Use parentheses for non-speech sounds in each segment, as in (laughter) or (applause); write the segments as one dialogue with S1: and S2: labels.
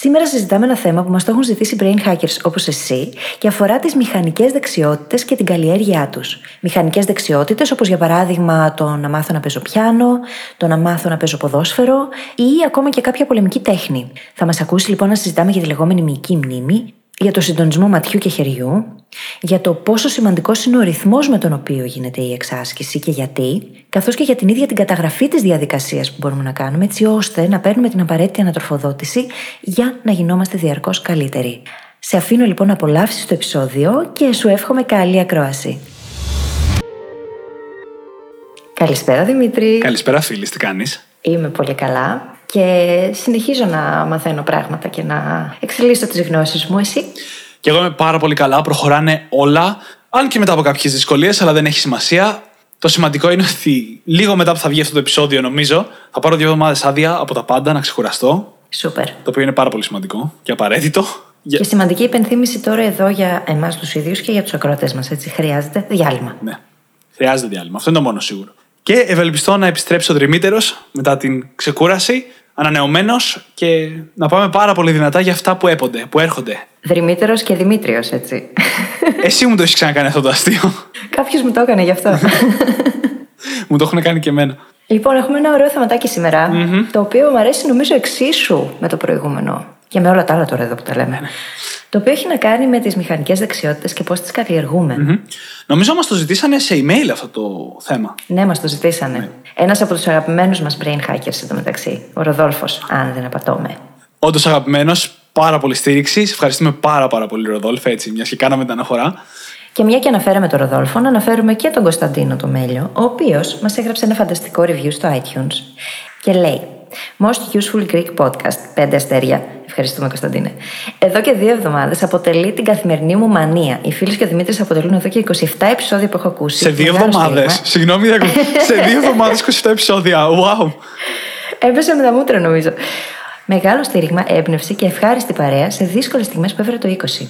S1: Σήμερα συζητάμε ένα θέμα που μας το έχουν ζητήσει brain hackers όπως εσύ και αφορά τις μηχανικές δεξιότητες και την καλλιέργειά τους. Μηχανικές δεξιότητες όπως για παράδειγμα το να μάθω να παίζω πιάνο, το να μάθω να παίζω ποδόσφαιρο ή ακόμα και κάποια πολεμική τέχνη. Θα μας ακούσει λοιπόν να συζητάμε για τη λεγόμενη μυϊκή μνήμη, για το συντονισμό ματιού και χεριού, για το πόσο σημαντικός είναι ο ρυθμός με τον οποίο γίνεται η εξάσκηση και γιατί, καθώς και για την ίδια την καταγραφή της διαδικασίας που μπορούμε να κάνουμε, έτσι ώστε να παίρνουμε την απαραίτητη ανατροφοδότηση για να γινόμαστε διαρκώς καλύτεροι. Σε αφήνω λοιπόν να απολαύσεις το επεισόδιο και σου εύχομαι καλή ακρόαση. Καλησπέρα Δημήτρη.
S2: Καλησπέρα φίλης, τι κάνεις;
S1: Είμαι πολύ καλά και συνεχίζω να μαθαίνω πράγματα και να εξελίσσω τις γνώσεις μου. Εσύ;
S2: Και εγώ είμαι πάρα πολύ καλά, προχωράνε όλα, αν και μετά από κάποιες δυσκολίες, αλλά δεν έχει σημασία. Το σημαντικό είναι ότι λίγο μετά που θα βγει αυτό το επεισόδιο, νομίζω, θα πάρω δύο εβδομάδες άδεια από τα πάντα να ξεκουραστώ.
S1: Σούπερ.
S2: Το οποίο είναι πάρα πολύ σημαντικό και απαραίτητο.
S1: Και σημαντική υπενθύμηση τώρα εδώ για εμάς τους ίδιους και για τους ακροατές μας. Έτσι, χρειάζεται διάλειμμα.
S2: Ναι. Χρειάζεται διάλειμμα. Αυτό είναι το μόνο σίγουρο. Και ευελπιστώ να επιστρέψει ο Δρυμύτερο μετά την ξεκούραση, ανανεωμένος και να πάμε πάρα πολύ δυνατά για αυτά που έπονται, που έρχονται.
S1: Δρυμύτερος και Δημήτριος, έτσι.
S2: Εσύ μου το έχεις ξανακάνει αυτό το αστείο.
S1: Κάποιος μου το έκανε γι' αυτό.
S2: μου το έχουν κάνει και εμένα.
S1: Λοιπόν, έχουμε ένα ωραίο θεματάκι το οποίο μου αρέσει νομίζω εξίσου με το προηγούμενο. Και με όλα τα άλλα τώρα εδώ που τα λέμε. Το οποίο έχει να κάνει με τις μηχανικές δεξιότητες και πώς τις καλλιεργούμε.
S2: Νομίζω μας το ζητήσανε σε email αυτό το θέμα.
S1: Ναι, μας το ζητήσανε.
S2: Ναι.
S1: Ένας από τους αγαπημένους μας brain hackers εδώ μεταξύ. Ο Ροδόλφος, αν δεν απατώμε.
S2: Όντως αγαπημένος, πάρα πολύ στήριξη. Σε ευχαριστούμε πάρα, πάρα πολύ, Ροδόλφο, έτσι, μιας και κάναμε την αναφορά.
S1: Και μια και αναφέραμε τον Ροδόλφο, να αναφέρουμε και τον Κωνσταντίνο το Μέλιο, ο οποίος μας έγραψε ένα φανταστικό review στο iTunes. Και λέει: Most useful Greek podcast. 5 αστέρια. Ευχαριστούμε, Κωνσταντίνε. Εδώ και δύο εβδομάδες αποτελεί την καθημερινή μου μανία. Οι φίλοι και ο Δημήτρης αποτελούν εδώ και 27 επεισόδια που έχω ακούσει.
S2: Σε δύο εβδομάδες. Συγγνώμη, σε δύο εβδομάδες 27 επεισόδια. Wow.
S1: Έπεσε με τα μούτρα, νομίζω. Μεγάλο στήριγμα, έμπνευση και ευχάριστη παρέα σε δύσκολες στιγμές που έφερε το 20.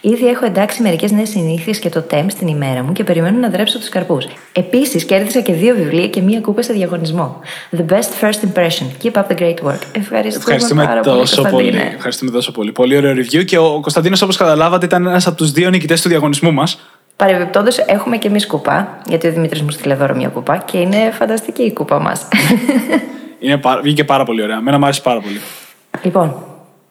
S1: Ήδη έχω εντάξει μερικές νέες συνήθειες και το TEM στην ημέρα μου και περιμένω να δρέψω τους καρπούς. Επίσης, κέρδισα και δύο βιβλία και μία κούπα σε διαγωνισμό. The best first impression. Keep up the great work. Ευχαριστούμε,
S2: Ευχαριστούμε
S1: πάρα
S2: τόσο
S1: πολύ.
S2: πολύ. Ευχαριστούμε τόσο πολύ. Πολύ ωραίο review και ο Κωνσταντίνος, όπως καταλάβατε, ήταν ένας από τους δύο νικητές του διαγωνισμού μας.
S1: Παρεμπιπτόντως, έχουμε και εμείς κούπα, γιατί ο Δημήτρης μου στείλε δώρο μια κούπα και είναι φανταστική η κούπα μας.
S2: Είναι, πάρα- βγήκε πάρα πολύ ωραία. Μένα μου άρεσε πάρα πολύ.
S1: Λοιπόν,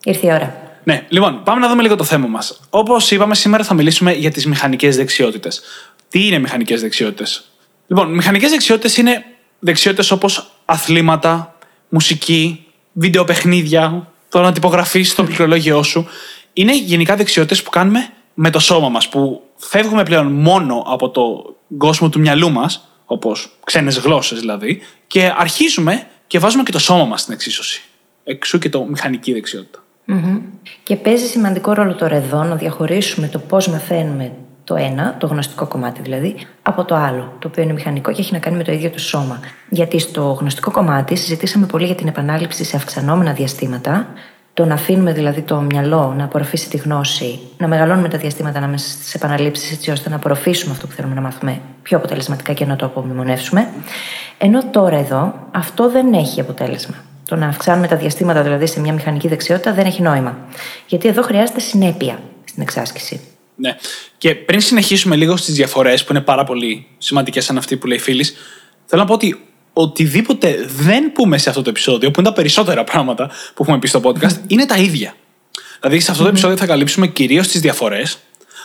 S1: ήρθε η ώρα.
S2: Ναι, λοιπόν, πάμε να δούμε λίγο το θέμα μας. Όπως είπαμε, σήμερα θα μιλήσουμε για τις μηχανικές δεξιότητες. Τι είναι μηχανικές δεξιότητες; Λοιπόν, μηχανικές δεξιότητες είναι δεξιότητες όπως αθλήματα, μουσική, βιντεοπαιχνίδια, το να τυπογραφείς στο πληκτρολόγιο σου. Είναι γενικά δεξιότητες που κάνουμε με το σώμα μας, που φεύγουμε πλέον μόνο από το κόσμο του μυαλού μας, όπως ξένες γλώσσες δηλαδή, και αρχίζουμε και βάζουμε και το σώμα μας στην εξίσωση. Εξού και το μηχανική δεξιότητα.
S1: Μμμ. Και παίζει σημαντικό ρόλο τώρα εδώ να διαχωρίσουμε το πώς μαθαίνουμε το ένα, το γνωστικό κομμάτι δηλαδή, από το άλλο, το οποίο είναι μηχανικό και έχει να κάνει με το ίδιο το σώμα. Γιατί στο γνωστικό κομμάτι συζητήσαμε πολύ για την επανάληψη σε αυξανόμενα διαστήματα, το να αφήνουμε δηλαδή το μυαλό να απορροφήσει τη γνώση, να μεγαλώνουμε τα διαστήματα ανάμεσα στις επαναλήψεις έτσι ώστε να απορροφήσουμε αυτό που θέλουμε να μάθουμε πιο αποτελεσματικά και να το απομνημονεύσουμε. Ενώ τώρα εδώ αυτό δεν έχει αποτέλεσμα. Το να αυξάνουμε τα διαστήματα δηλαδή σε μια μηχανική δεξιότητα δεν έχει νόημα. Γιατί εδώ χρειάζεται συνέπεια στην εξάσκηση.
S2: Ναι. Και πριν συνεχίσουμε λίγο στις διαφορές που είναι πάρα πολύ σημαντικές, σαν αυτή που λέει φίλης, θέλω να πω ότι οτιδήποτε δεν πούμε σε αυτό το επεισόδιο, που είναι τα περισσότερα πράγματα που έχουμε πει στο podcast, είναι τα ίδια. Δηλαδή, σε αυτό το επεισόδιο θα καλύψουμε κυρίως τις διαφορές,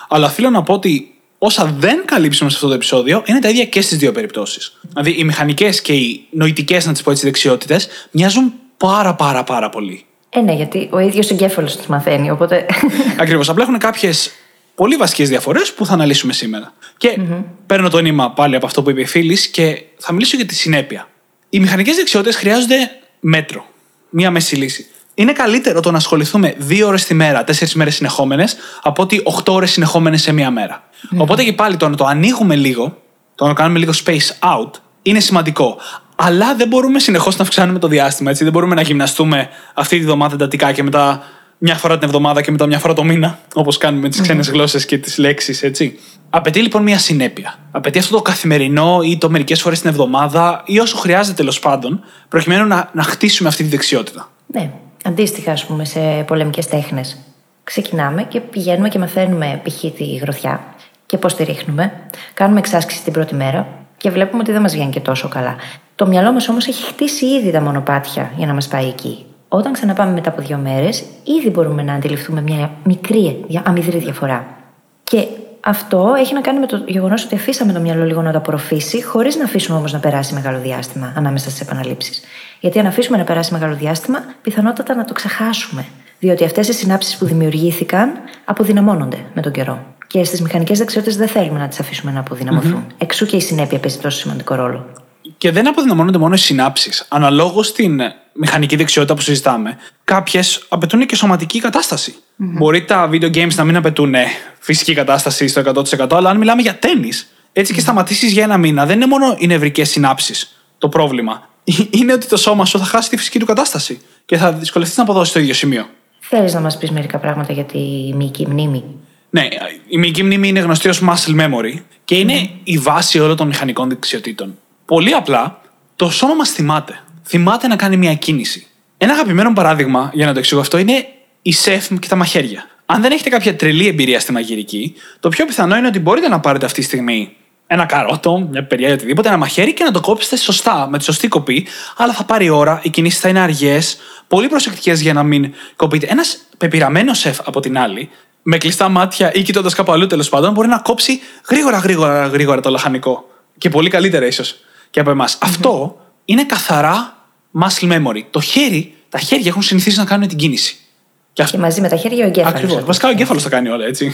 S2: αλλά θέλω να πω ότι όσα δεν καλύψουμε σε αυτό το επεισόδιο είναι τα ίδια και στις δύο περιπτώσεις. Δηλαδή, οι μηχανικές και οι νοητικές, να τις πω έτσι, δεξιότητες μοιάζουν πάρα πάρα πάρα πολύ.
S1: Ε, ναι, γιατί ο ίδιος εγκέφαλος τους μαθαίνει, οπότε. (laughs)
S2: Ακριβώς. Απλά έχουν κάποιες πολύ βασικές διαφορές που θα αναλύσουμε σήμερα. Και παίρνω το νήμα πάλι από αυτό που είπε η φίλης και θα μιλήσω για τη συνέπεια. Οι μηχανικές δεξιότητες χρειάζονται μέτρο. Μία μέση λύση. Είναι καλύτερο το να ασχοληθούμε δύο ώρες τη μέρα, τέσσερις μέρες συνεχόμενες, από ότι οχτώ ώρες συνεχόμενες σε μία μέρα. Οπότε και πάλι το να το ανοίγουμε λίγο, το να κάνουμε λίγο space out, είναι σημαντικό. Αλλά δεν μπορούμε συνεχώς να αυξάνουμε το διάστημα. Έτσι. Δεν μπορούμε να γυμναστούμε αυτή τη βδομάδα εντατικά και μετά μια φορά την εβδομάδα και μετά μια φορά το μήνα, όπως κάνουμε με τις ξένες γλώσσες και τις λέξεις, έτσι. Απαιτεί λοιπόν μια συνέπεια. Απαιτεί αυτό το καθημερινό ή το μερικές φορές την εβδομάδα ή όσο χρειάζεται τέλος πάντων, προκειμένου να, να χτίσουμε αυτή τη δεξιότητα.
S1: Ναι. Αντίστοιχα, ας πούμε, σε πολεμικές τέχνες. Ξεκινάμε και πηγαίνουμε και μαθαίνουμε π.χ. τη γροθιά και πώς τη ρίχνουμε. Κάνουμε εξάσκηση την πρώτη μέρα και βλέπουμε ότι δεν μας βγαίνει και τόσο καλά. Το μυαλό μας όμως έχει χτίσει ήδη τα μονοπάτια για να μας πάει εκεί. Όταν ξαναπάμε μετά από δύο μέρες, ήδη μπορούμε να αντιληφθούμε μια μικρή, αμυδρή διαφορά. Και αυτό έχει να κάνει με το γεγονός ότι αφήσαμε το μυαλό λίγο να το απορροφήσει, χωρίς να αφήσουμε όμως να περάσει μεγάλο διάστημα ανάμεσα στις επαναλήψεις. Γιατί αν αφήσουμε να περάσει μεγάλο διάστημα, πιθανότατα να το ξεχάσουμε. Διότι αυτές οι συνάψεις που δημιουργήθηκαν αποδυναμώνονται με τον καιρό. Και στις μηχανικές δεξιότητες δεν θέλουμε να τις αφήσουμε να αποδυναμωθούν. Mm-hmm. Εξού και η συνέπεια παίζει τόσο σημαντικό ρόλο.
S2: Και δεν αποδυναμώνονται μόνο οι συνάψεις. Αναλόγως στην μηχανική δεξιότητα που συζητάμε, κάποιες απαιτούν και σωματική κατάσταση. Mm-hmm. Μπορεί τα video games να μην απαιτούν φυσική κατάσταση στο 100%, αλλά αν μιλάμε για τέννη, έτσι και σταματήσεις για ένα μήνα, δεν είναι μόνο οι νευρικές συνάψεις το πρόβλημα. Είναι ότι το σώμα σου θα χάσει τη φυσική του κατάσταση και θα δυσκολευτείς να αποδώσεις το ίδιο σημείο.
S1: Θέλεις να μας πεις μερικά πράγματα για τη μυϊκή μνήμη;
S2: Ναι, η μυϊκή μνήμη είναι γνωστή ως muscle memory και είναι η βάση όλων των μηχανικών δεξιοτήτων. Πολύ απλά, το σώμα μας θυμάται. Θυμάται να κάνει μια κίνηση. Ένα αγαπημένο παράδειγμα για να το εξηγώ αυτό είναι η σεφ και τα μαχαίρια. Αν δεν έχετε κάποια τρελή εμπειρία στη μαγειρική, το πιο πιθανό είναι ότι μπορείτε να πάρετε αυτή τη στιγμή ένα καρότο, μια περιά ή οτιδήποτε, ένα μαχαίρι και να το κόψετε σωστά, με τη σωστή κοπή, αλλά θα πάρει ώρα, οι κινήσεις θα είναι αργές, πολύ προσεκτικές για να μην κοπείτε. Ένας πεπειραμένος σεφ από την άλλη, με κλειστά μάτια ή κοιτώντας κάπου αλλού τέλος πάντων, μπορεί να κόψει γρήγορα, γρήγορα, γρήγορα το λαχανικό. Και πολύ καλύτερα ίσως και από εμάς. Αυτό είναι καθαρά muscle memory. Το χέρι, τα χέρια έχουν συνηθίσει να κάνουν την κίνηση.
S1: Και, αυτό... και μαζί με τα χέρια ο εγκέφαλος.
S2: Ακριβώς. Βασικά ο εγκέφαλος τα κάνει όλα, έτσι.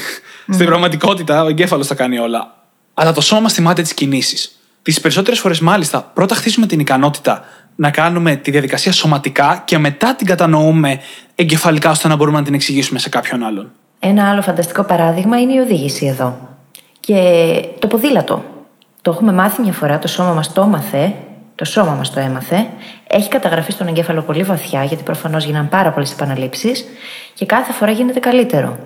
S2: Στην πραγματικότητα ο εγκέφαλος τα κάνει όλα. Αλλά το σώμα μα θυμάται τις κινήσεις. Τις περισσότερες φορές, μάλιστα, πρώτα χτίσουμε την ικανότητα να κάνουμε τη διαδικασία σωματικά και μετά την κατανοούμε εγκεφαλικά ώστε να μπορούμε να την εξηγήσουμε σε κάποιον άλλον.
S1: Ένα άλλο φανταστικό παράδειγμα είναι η οδήγηση εδώ. Και το ποδήλατο. Το έχουμε μάθει μια φορά, το σώμα μας το έμαθε, το σώμα μας το έμαθε. Έχει καταγραφεί στον εγκέφαλο πολύ βαθιά, γιατί προφανώς γίναν πάρα πολλές επαναλήψεις και κάθε φορά γίνεται καλύτερο.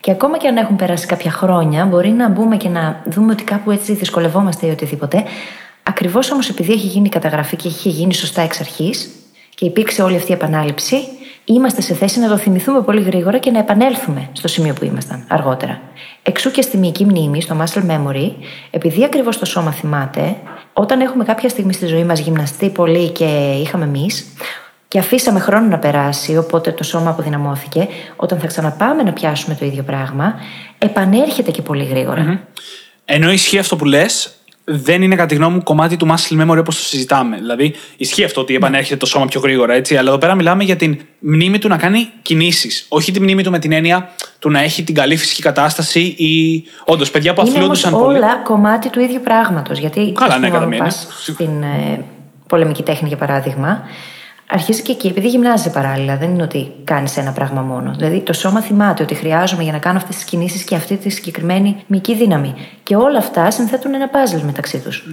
S1: Και ακόμα και αν έχουν περάσει κάποια χρόνια, μπορεί να μπούμε και να δούμε ότι κάπου έτσι δυσκολευόμαστε ή οτιδήποτε. Ακριβώς όμως επειδή έχει γίνει η καταγραφή και έχει γίνει σωστά εξ αρχής και υπήρξε όλη αυτή η επανάληψη, είμαστε σε θέση να το θυμηθούμε πολύ γρήγορα και να επανέλθουμε στο σημείο που ήμασταν αργότερα. Εξού και στη μυϊκή μνήμη, στο muscle memory, επειδή ακριβώς το σώμα θυμάται, όταν έχουμε κάποια στιγμή στη ζωή μας γυμναστεί πολύ και είχαμε εμείς, και αφήσαμε χρόνο να περάσει, οπότε το σώμα αποδυναμώθηκε, όταν θα ξαναπάμε να πιάσουμε το ίδιο πράγμα, επανέρχεται και πολύ γρήγορα.
S2: Ενώ ισχύει αυτό που λες, δεν είναι κατά τη γνώμη μου κομμάτι του muscle memory όπως το συζητάμε. Δηλαδή, ισχύει αυτό ότι επανέρχεται το σώμα πιο γρήγορα, έτσι. Αλλά εδώ πέρα μιλάμε για την μνήμη του να κάνει κινήσεις. Όχι τη μνήμη του με την έννοια του να έχει την καλή φυσική κατάσταση ή. Όντως, παιδιά που αθλούντουσαν
S1: πολύ. όλα κομμάτι του ίδιου πράγματος. Γιατί.
S2: Καλά, ναι, κατά
S1: Στην ε, πολεμική τέχνη, για παράδειγμα, αρχίζει και εκεί, επειδή γυμνάζεσαι παράλληλα, δεν είναι ότι κάνεις ένα πράγμα μόνο. Δηλαδή, το σώμα θυμάται ότι χρειάζομαι για να κάνω αυτές τις κινήσεις και αυτή τη συγκεκριμένη μυϊκή δύναμη. Και όλα αυτά συνθέτουν ένα πάζλ μεταξύ τους.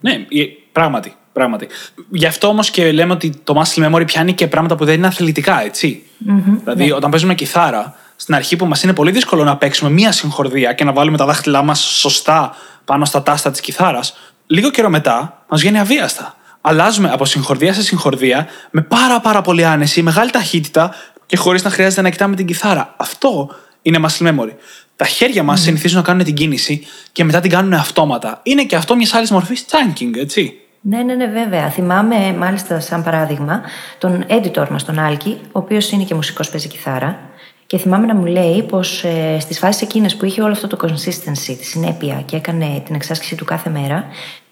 S2: Ναι, ε, πράγματι. πράγματι. Γι' αυτό όμως και λέμε ότι το muscle memory πιάνει και πράγματα που δεν είναι αθλητικά, έτσι. Mm-hmm, δηλαδή, ναι. όταν παίζουμε κιθάρα, στην αρχή που μας είναι πολύ δύσκολο να παίξουμε μία συγχορδία και να βάλουμε τα δάχτυλά μας σωστά πάνω στα τάστα της κιθάρας, λίγο καιρό μετά μας βγαίνει αβίαστα αλλάζουμε από συγχορδία σε συγχορδία με πάρα πάρα πολύ άνεση, μεγάλη ταχύτητα και χωρίς να χρειάζεται να κοιτάμε την κιθάρα. Αυτό είναι muscle memory. Τα χέρια μας mm. συνηθίζουν να κάνουν την κίνηση και μετά την κάνουν αυτόματα. Είναι και αυτό μια άλλη μορφής chunking, έτσι.
S1: Ναι, ναι, ναι, βέβαια. Θυμάμαι, μάλιστα, σαν παράδειγμα, τον editor μας, τον Άλκη, ο οποίος είναι και μουσικός, παίζει κιθάρα. Και θυμάμαι να μου λέει πως ε, στις φάσεις εκείνες που είχε όλο αυτό το consistency, τη συνέπεια και έκανε την εξάσκηση του κάθε μέρα,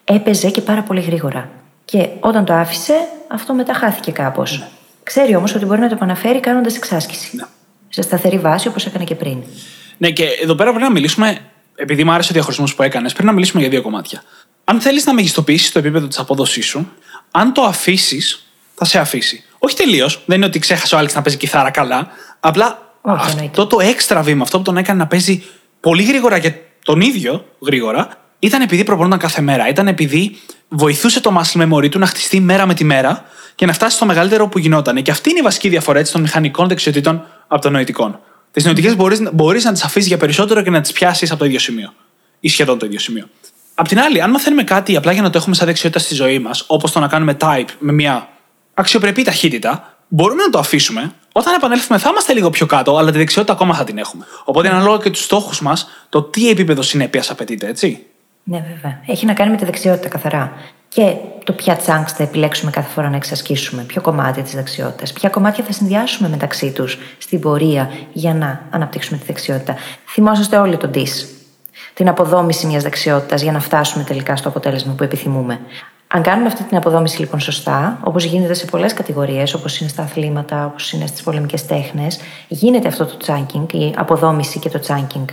S1: έπαιζε και πάρα πολύ γρήγορα. Και όταν το άφησε, αυτό μετά χάθηκε κάπως. Ναι. Ξέρει όμως ότι μπορεί να το επαναφέρει κάνοντας εξάσκηση. Ναι. Σε σταθερή βάση, όπως έκανε και πριν.
S2: Ναι, και εδώ πέρα πρέπει να μιλήσουμε, επειδή μου άρεσε ο διαχωρισμός που έκανες, πρέπει να μιλήσουμε για δύο κομμάτια. Αν θέλεις να μεγιστοποιήσεις το επίπεδο της απόδοσής σου, αν το αφήσεις θα σε αφήσει. Όχι τελείως. Δεν είναι ότι ξέχασε ο Άλεξ να παίζει κιθάρα καλά. Απλά
S1: Όχι,
S2: αυτό
S1: εννοείται.
S2: το έξτρα βήμα, αυτό που τον έκανε να παίζει πολύ γρήγορα και τον ίδιο γρήγορα, ήταν επειδή προπονούνταν κάθε μέρα. Ήταν επειδή βοηθούσε το muscle memory του να χτιστεί μέρα με τη μέρα και να φτάσει στο μεγαλύτερο που γινόταν. Και αυτή είναι η βασική διαφορά έτσι, των μηχανικών δεξιοτήτων από των νοητικών. Τις νοητικές μπορείς μπορείς να τις αφήσεις για περισσότερο και να τις πιάσεις από το ίδιο σημείο. Ή σχεδόν το ίδιο σημείο. Απ' την άλλη, αν μαθαίνουμε κάτι απλά για να το έχουμε σαν δεξιότητα στη ζωή μας, όπως το να κάνουμε type με μια αξιοπρεπή ταχύτητα, μπορούμε να το αφήσουμε. Όταν επανέλθουμε, θα είμαστε λίγο πιο κάτω, αλλά τη δεξιότητα ακόμα θα την έχουμε. Οπότε, ανάλογα και τους στόχους μας, το τι επίπεδο συνέπειας απαιτείται, έτσι.
S1: Ναι, βέβαια. Έχει να κάνει με τη δεξιότητα καθαρά. Και το ποια chunks θα επιλέξουμε κάθε φορά να εξασκήσουμε, ποιο κομμάτι της δεξιότητας, ποια κομμάτια θα συνδυάσουμε μεταξύ τους στην πορεία για να αναπτύξουμε τη δεξιότητα. Θυμόσαστε όλοι τον DIS. Την αποδόμηση μιας δεξιότητας για να φτάσουμε τελικά στο αποτέλεσμα που επιθυμούμε. Αν κάνουμε αυτή την αποδόμηση λοιπόν σωστά, όπως γίνεται σε πολλές κατηγορίες, όπως είναι στα αθλήματα, όπως είναι στις πολεμικές τέχνες, γίνεται αυτό το chunking, η αποδόμηση και το chunking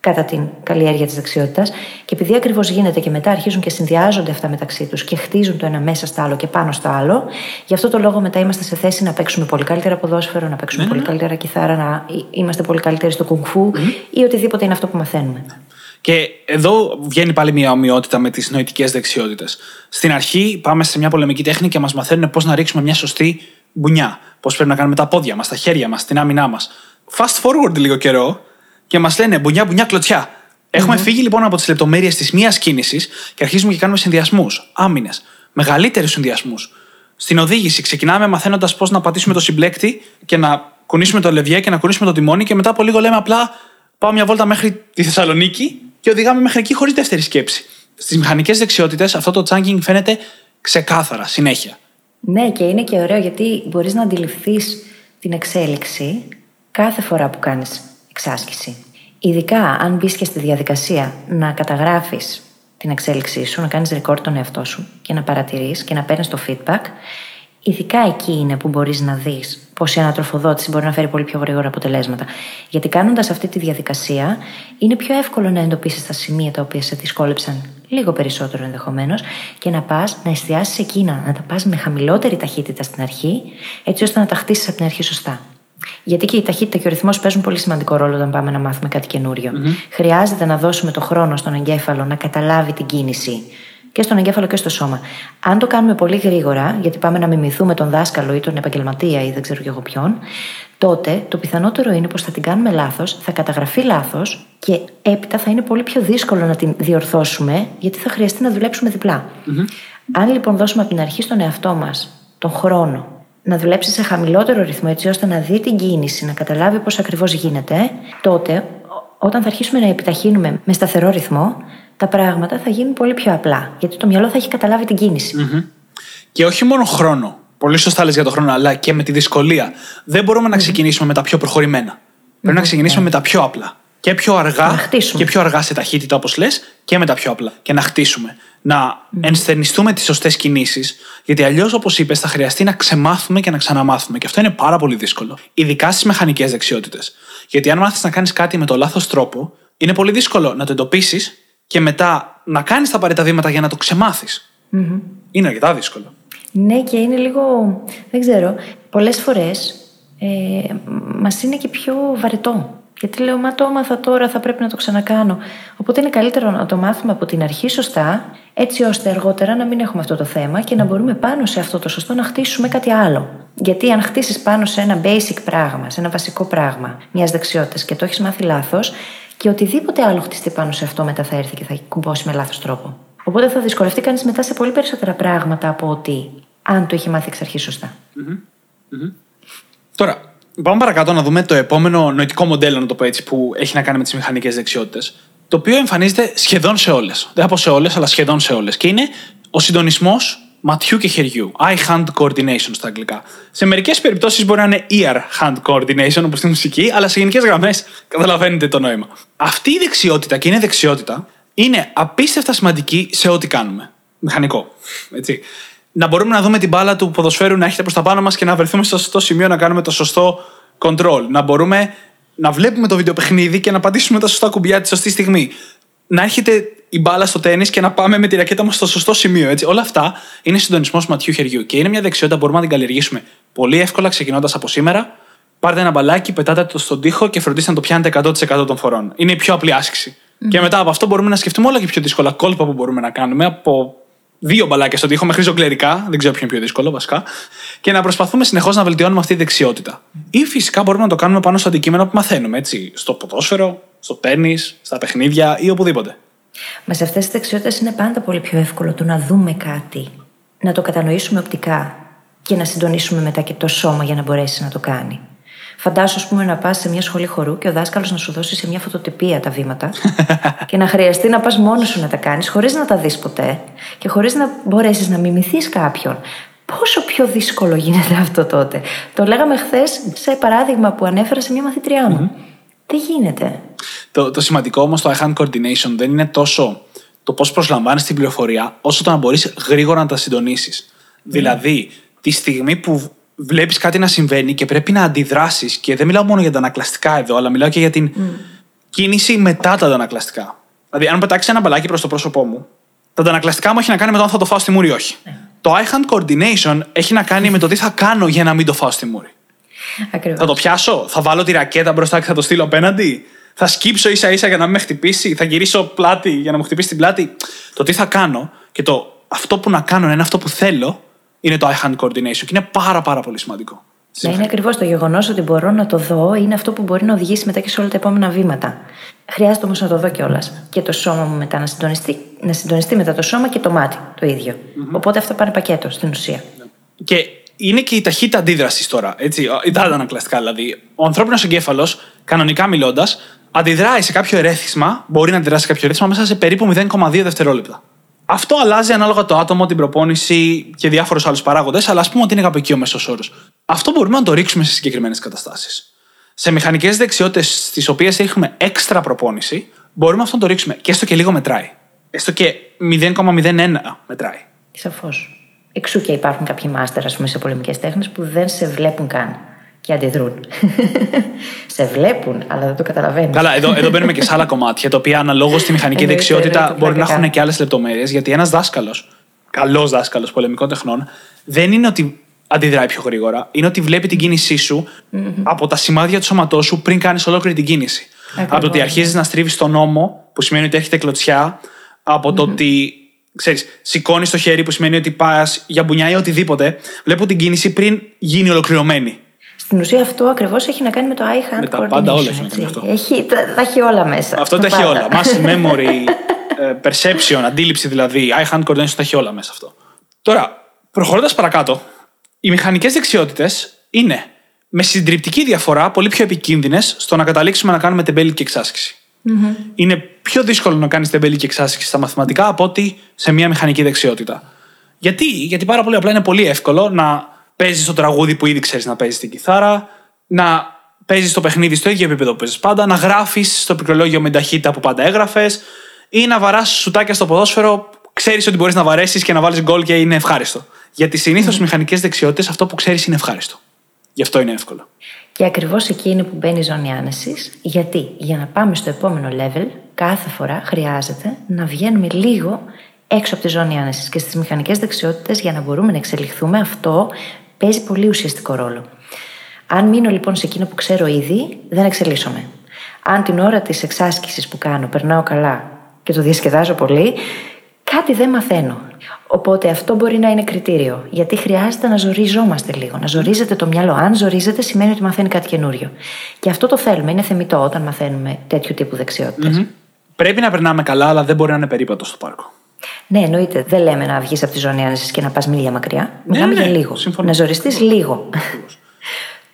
S1: κατά την καλλιέργεια της δεξιότητας. Και επειδή ακριβώς γίνεται και μετά αρχίζουν και συνδυάζονται αυτά μεταξύ τους και χτίζουν το ένα μέσα στο άλλο και πάνω στο άλλο, γι' αυτό το λόγο μετά είμαστε σε θέση να παίξουμε πολύ καλύτερα ποδόσφαιρο, να παίξουμε πολύ καλύτερα κιθάρα, να είμαστε πολύ καλύτεροι στο κουνγκφού ή οτιδήποτε είναι αυτό που μαθαίνουμε.
S2: Και εδώ βγαίνει πάλι μια ομοιότητα με τις νοητικές δεξιότητες. Στην αρχή πάμε σε μια πολεμική τέχνη και μας μαθαίνουν πώς να ρίξουμε μια σωστή μπουνιά. Πώς πρέπει να κάνουμε τα πόδια μας, τα χέρια μας, την άμυνά μας. Fast forward λίγο καιρό και μας λένε μπουνιά, μπουνιά, κλωτσιά. Έχουμε φύγει λοιπόν από τις λεπτομέρειες της μίας κίνησης και αρχίζουμε και κάνουμε συνδυασμούς, άμυνες, μεγαλύτερους συνδυασμούς. Στην οδήγηση ξεκινάμε μαθαίνοντας πώς να πατήσουμε το συμπλέκτη και να κουνήσουμε το λευγέ και να κουνήσουμε το τιμόνι και μετά από λίγο λέμε απλά πάω μια βόλτα μέχρι τη Θεσσαλονίκη και οδηγάμε μέχρι εκεί χωρίς δεύτερη σκέψη. Στις μηχανικές δεξιότητες αυτό το chunking φαίνεται ξεκάθαρα, συνέχεια.
S1: Ναι, και είναι και ωραίο γιατί μπορείς να αντιληφθείς την εξέλιξη κάθε φορά που κάνεις εξάσκηση. Ειδικά αν μπεις και στη διαδικασία να καταγράφεις την εξέλιξή σου, να κάνεις record τον εαυτό σου και να παρατηρείς και να παίρνεις το feedback, ειδικά εκεί είναι που μπορείς να δεις πως η ανατροφοδότηση μπορεί να φέρει πολύ πιο γρήγορα αποτελέσματα. Γιατί κάνοντας αυτή τη διαδικασία είναι πιο εύκολο να εντοπίσεις τα σημεία τα οποία σε δυσκόλεψαν λίγο περισσότερο ενδεχομένως και να πας να εστιάσεις εκείνα, να τα πας με χαμηλότερη ταχύτητα στην αρχή, έτσι ώστε να τα χτίσεις από την αρχή σωστά. Γιατί και η ταχύτητα και ο ρυθμός παίζουν πολύ σημαντικό ρόλο όταν πάμε να μάθουμε κάτι καινούριο. Χρειάζεται να δώσουμε το χρόνο στον εγκέφαλο να καταλάβει την κίνηση και στον εγκέφαλο και στο σώμα. Αν το κάνουμε πολύ γρήγορα, γιατί πάμε να μιμηθούμε τον δάσκαλο ή τον επαγγελματία ή δεν ξέρω κι εγώ ποιον, τότε το πιθανότερο είναι πως θα την κάνουμε λάθος, θα καταγραφεί λάθος και έπειτα θα είναι πολύ πιο δύσκολο να την διορθώσουμε, γιατί θα χρειαστεί να δουλέψουμε διπλά. Αν λοιπόν δώσουμε από την αρχή στον εαυτό μας τον χρόνο να δουλέψει σε χαμηλότερο ρυθμό, έτσι ώστε να δει την κίνηση, να καταλάβει πώς ακριβώς γίνεται, τότε όταν θα αρχίσουμε να επιταχύνουμε με σταθερό ρυθμό, τα πράγματα θα γίνουν πολύ πιο απλά. Γιατί το μυαλό θα έχει καταλάβει την κίνηση.
S2: Και όχι μόνο χρόνο. Πολύ σωστά λες για το χρόνο, αλλά και με τη δυσκολία. Δεν μπορούμε να ξεκινήσουμε με τα πιο προχωρημένα. Πρέπει να ξεκινήσουμε με τα πιο απλά. Και πιο αργά.
S1: Να χτίσουμε.
S2: Και πιο αργά σε ταχύτητα, όπως λες, και με τα πιο απλά. Και να χτίσουμε. Να ενστερνιστούμε τις σωστές κινήσεις. Γιατί αλλιώς, όπως είπες, θα χρειαστεί να ξεμάθουμε και να ξαναμάθουμε. Και αυτό είναι πάρα πολύ δύσκολο. Ειδικά στις μηχανικές δεξιότητες. Γιατί αν μάθεις να κάνεις κάτι με το λάθος τρόπο, είναι πολύ δύσκολο να το εντοπίσεις και μετά να κάνεις τα απαραίτητα βήματα για να το ξεμάθεις. Είναι αρκετά δύσκολο.
S1: Ναι, και είναι λίγο. Δεν ξέρω. Πολλές φορές ε, μας είναι και πιο βαρετό. Γιατί λέω, Μα το έμαθα τώρα, θα πρέπει να το ξανακάνω. Οπότε είναι καλύτερο να το μάθουμε από την αρχή σωστά, έτσι ώστε αργότερα να μην έχουμε αυτό το θέμα και να μπορούμε πάνω σε αυτό το σωστό να χτίσουμε κάτι άλλο. Γιατί αν χτίσεις πάνω σε ένα basic πράγμα, σε ένα βασικό πράγμα μιας δεξιότητας και το έχεις μάθει λάθος, και οτιδήποτε άλλο χτιστεί πάνω σε αυτό μετά θα έρθει και θα κουμπώσει με λάθος τρόπο. Οπότε θα δυσκολευτεί κανείς μετά σε πολύ περισσότερα πράγματα από ότι αν το είχε μάθει εξ αρχής σωστά.
S2: Τώρα, πάμε παρακάτω να δούμε το επόμενο νοητικό μοντέλο, να το πω έτσι, που έχει να κάνει με τις μηχανικές δεξιότητες. Το οποίο εμφανίζεται σχεδόν σε όλες. Δεν θα πω σε όλες, αλλά σχεδόν σε όλες. Και είναι ο συντονισμός ματιού και χεριού. Eye-hand coordination στα αγγλικά. Σε μερικές περιπτώσεις μπορεί να είναι ear-hand coordination, όπως στη μουσική, αλλά σε γενικές γραμμές καταλαβαίνετε το νόημα. Αυτή η δεξιότητα, και είναι δεξιότητα, είναι απίστευτα σημαντική σε ό,τι κάνουμε. Μηχανικό. Έτσι. Να μπορούμε να δούμε την μπάλα του ποδοσφαίρου να έχετε προς τα πάνω μας και να βρεθούμε στο σωστό σημείο να κάνουμε το σωστό control. Να μπορούμε να βλέπουμε το βιντεοπαιχνίδι και να πατήσουμε τα σωστά κουμπιά της σωστή στιγμή. Να έχετε η μπάλα στο τέννη και να πάμε με τη ρακέτα μας στο σωστό σημείο. Έτσι. Όλα αυτά είναι συντονισμός ματιού χεριού και είναι μια δεξιότητα που μπορούμε να την καλλιεργήσουμε πολύ εύκολα ξεκινώντας από σήμερα. Πάρτε ένα μπαλάκι, πετάτε το στον τοίχο και φροντίστε να το πιάνετε 100% των φορών. Είναι η πιο απλή άσκηση. Και μετά από αυτό μπορούμε να σκεφτούμε όλα και πιο δύσκολα κόλπα που μπορούμε να κάνουμε από δύο μπαλάκια στον τοίχο μέχρι ζωγκλερικά, δεν ξέρω ποιο είναι πιο δύσκολο βασικά, και να προσπαθούμε συνεχώς να βελτιώνουμε αυτή τη δεξιότητα. Ή φυσικά μπορούμε να το κάνουμε πάνω στο αντικείμενο που μαθαίνουμε, έτσι, στο ποδόσφαιρο, στο τέννη, στα παιχνίδια ή οπουδήποτε.
S1: Μα σε αυτές τις δεξιότητες είναι πάντα πολύ πιο εύκολο το να δούμε κάτι, να το κατανοήσουμε οπτικά και να συντονίσουμε μετά και το σώμα για να μπορέσει να το κάνει. Φαντάσου, ας πούμε, να πας σε μια σχολή χορού και ο δάσκαλος να σου δώσει σε μια φωτοτυπία τα βήματα και να χρειαστεί να πας μόνος σου να τα κάνεις χωρίς να τα δεις ποτέ και χωρίς να μπορέσεις να μιμηθείς κάποιον. Πόσο πιο δύσκολο γίνεται αυτό τότε. Το λέγαμε χθες σε παράδειγμα που ανέφερα σε μια μαθητριά μου. Τι γίνεται;
S2: Το, το σημαντικό όμως το eye hand coordination δεν είναι τόσο το πώς προσλαμβάνεις την πληροφορία, όσο το να μπορείς γρήγορα να τα συντονίσεις. Δηλαδή, τη στιγμή που βλέπεις κάτι να συμβαίνει και πρέπει να αντιδράσεις. Και δεν μιλάω μόνο για τα ανακλαστικά εδώ, αλλά μιλάω και για την κίνηση μετά τα αντανακλαστικά. Δηλαδή, αν πετάξεις ένα μπαλάκι προς το πρόσωπό μου, τα αντανακλαστικά μου έχει να κάνει με το αν θα το φάω στη μούρη ή όχι.
S1: Ναι.
S2: Το eye hand coordination έχει να κάνει με το τι θα κάνω για να μην το φάω στη μούρη.
S1: Ακριβώς.
S2: Θα το πιάσω, θα βάλω τη ρακέτα μπροστά και θα το στείλω απέναντι. Θα σκύψω ίσα ίσα για να με χτυπήσει, θα γυρίσω πλάτη για να μου χτυπήσει την πλάτη. Το τι θα κάνω και το αυτό που να κάνω είναι αυτό που θέλω είναι το eye hand coordination και είναι πάρα πάρα πολύ σημαντικό.
S1: Ναι, είναι ακριβώς το γεγονός ότι μπορώ να το δω είναι αυτό που μπορεί να οδηγήσει μετά και σε όλα τα επόμενα βήματα. Χρειάζεται όμως να το δω κιόλας. Και το σώμα μου μετά να συντονιστεί, να συντονιστεί μετά το σώμα και το μάτι το ίδιο. Οπότε αυτά πάνε πακέτο στην ουσία.
S2: Και είναι και η ταχύτητα αντίδρασης τώρα. Έτσι, τα ανακλαστικά δηλαδή. Ο ανθρώπινος εγκέφαλος, κανονικά μιλώντας, αντιδράει σε κάποιο ερέθισμα, μπορεί να αντιδράσει σε κάποιο ερέθισμα μέσα σε περίπου 0,2 δευτερόλεπτα. Αυτό αλλάζει ανάλογα το άτομο, την προπόνηση και διάφορους άλλους παράγοντες, αλλά ας πούμε ότι είναι κάπου εκεί ο μέσος όρος. Αυτό μπορούμε να το ρίξουμε σε συγκεκριμένες καταστάσεις. Σε μηχανικές δεξιότητες, στις οποίες έχουμε έξτρα προπόνηση, μπορούμε αυτό να το ρίξουμε και έστω και λίγο μετράει. Έστω και 0,01 μετράει.
S1: Σαφώς. Εξού και υπάρχουν κάποιοι μάστερ, ας πούμε, σε πολεμικές τέχνες που δεν σε βλέπουν καν και αντιδρούν. (laughs) σε βλέπουν, αλλά δεν το καταλαβαίνουν.
S2: Καλά, εδώ, εδώ μπαίνουμε και σε άλλα (laughs) κομμάτια, τα οποία αναλόγως στη μηχανική
S1: Εννοείται,
S2: δεξιότητα
S1: εννοείται,
S2: μπορεί να
S1: πρακτικά.
S2: έχουν και άλλες λεπτομέρειες. Γιατί ένας δάσκαλος, καλός δάσκαλος πολεμικών τεχνών, δεν είναι ότι αντιδράει πιο γρήγορα. Είναι ότι βλέπει την κίνησή σου από τα σημάδια του σώματός σου πριν κάνεις ολόκληρη την κίνηση.
S1: Ακριβώς.
S2: Από το ότι αρχίζεις να στρίβεις τον ώμο, που σημαίνει ότι έρχεται κλωτσιά, από το ότι ξέρεις, σηκώνεις το χέρι, που σημαίνει ότι πας για μπουνιά ή οτιδήποτε. Βλέπω την κίνηση πριν γίνει ολοκληρωμένη.
S1: Στην ουσία αυτό ακριβώς έχει να κάνει με το eye hand
S2: Με τα
S1: coordination.
S2: πάντα όλα έχει να
S1: έτσι.
S2: κάνει αυτό.
S1: Έχει, τα, τα έχει όλα μέσα.
S2: Αυτό τα έχει
S1: πάντα.
S2: όλα. Muscle (laughs) memory, ε, perception, αντίληψη δηλαδή, eye hand coordination τα έχει όλα μέσα αυτό. Τώρα, προχωρώντας παρακάτω, οι μηχανικές δεξιότητες είναι με συντριπτική διαφορά πολύ πιο επικίνδυνες στο να καταλήξουμε να κάνουμε τεμπέλικη εξάσκηση. Είναι πιο δύσκολο να κάνεις τεμπέλικη εξάσκηση στα μαθηματικά από ότι σε μια μηχανική δεξιότητα. Γιατί, Γιατί πάρα πολύ απλά είναι πολύ εύκολο να παίζεις το τραγούδι που ήδη ξέρεις να παίζεις την κιθάρα, να παίζεις το παιχνίδι στο ίδιο επίπεδο που παίζεις πάντα, να γράφεις στο πληκτρολόγιο με την ταχύτητα που πάντα έγραφες, ή να βαράς σουτάκια στο ποδόσφαιρο, ξέρεις ότι μπορείς να βαρέσεις και να βάλεις γκολ και είναι ευχάριστο. Γιατί συνήθως mm. μηχανικές δεξιότητες αυτό που ξέρεις είναι ευχάριστο. Γι' αυτό είναι εύκολο.
S1: Και ακριβώς εκεί είναι που μπαίνει η ζώνη άνεσης. Γιατί; Για να πάμε στο επόμενο level, κάθε φορά χρειάζεται να βγαίνουμε λίγο έξω από τη ζώνη άνεσης. Και στις μηχανικές δεξιότητες, για να μπορούμε να εξελιχθούμε, αυτό παίζει πολύ ουσιαστικό ρόλο. Αν μείνω λοιπόν σε εκείνο που ξέρω ήδη, δεν εξελίσσομαι. Αν την ώρα της εξάσκησης που κάνω περνάω καλά και το διασκεδάζω πολύ, κάτι δεν μαθαίνω. Οπότε αυτό μπορεί να είναι κριτήριο. Γιατί χρειάζεται να ζοριζόμαστε λίγο. Να ζορίζεται το μυαλό. Αν ζορίζεται, σημαίνει ότι μαθαίνει κάτι καινούριο. Και αυτό το θέλουμε. Είναι θεμητό όταν μαθαίνουμε τέτοιου τύπου δεξιότητες.
S2: Πρέπει να περνάμε καλά, αλλά δεν μπορεί να είναι περίπατο στο πάρκο.
S1: Ναι, εννοείται. Δεν λέμε να βγεις από τη ζώνη άνεσης και να πας μίλια μακριά. Μιλάμε
S2: ναι,
S1: για λίγο.
S2: συμφωνώ.
S1: Να ζοριστείς λίγο. (laughs)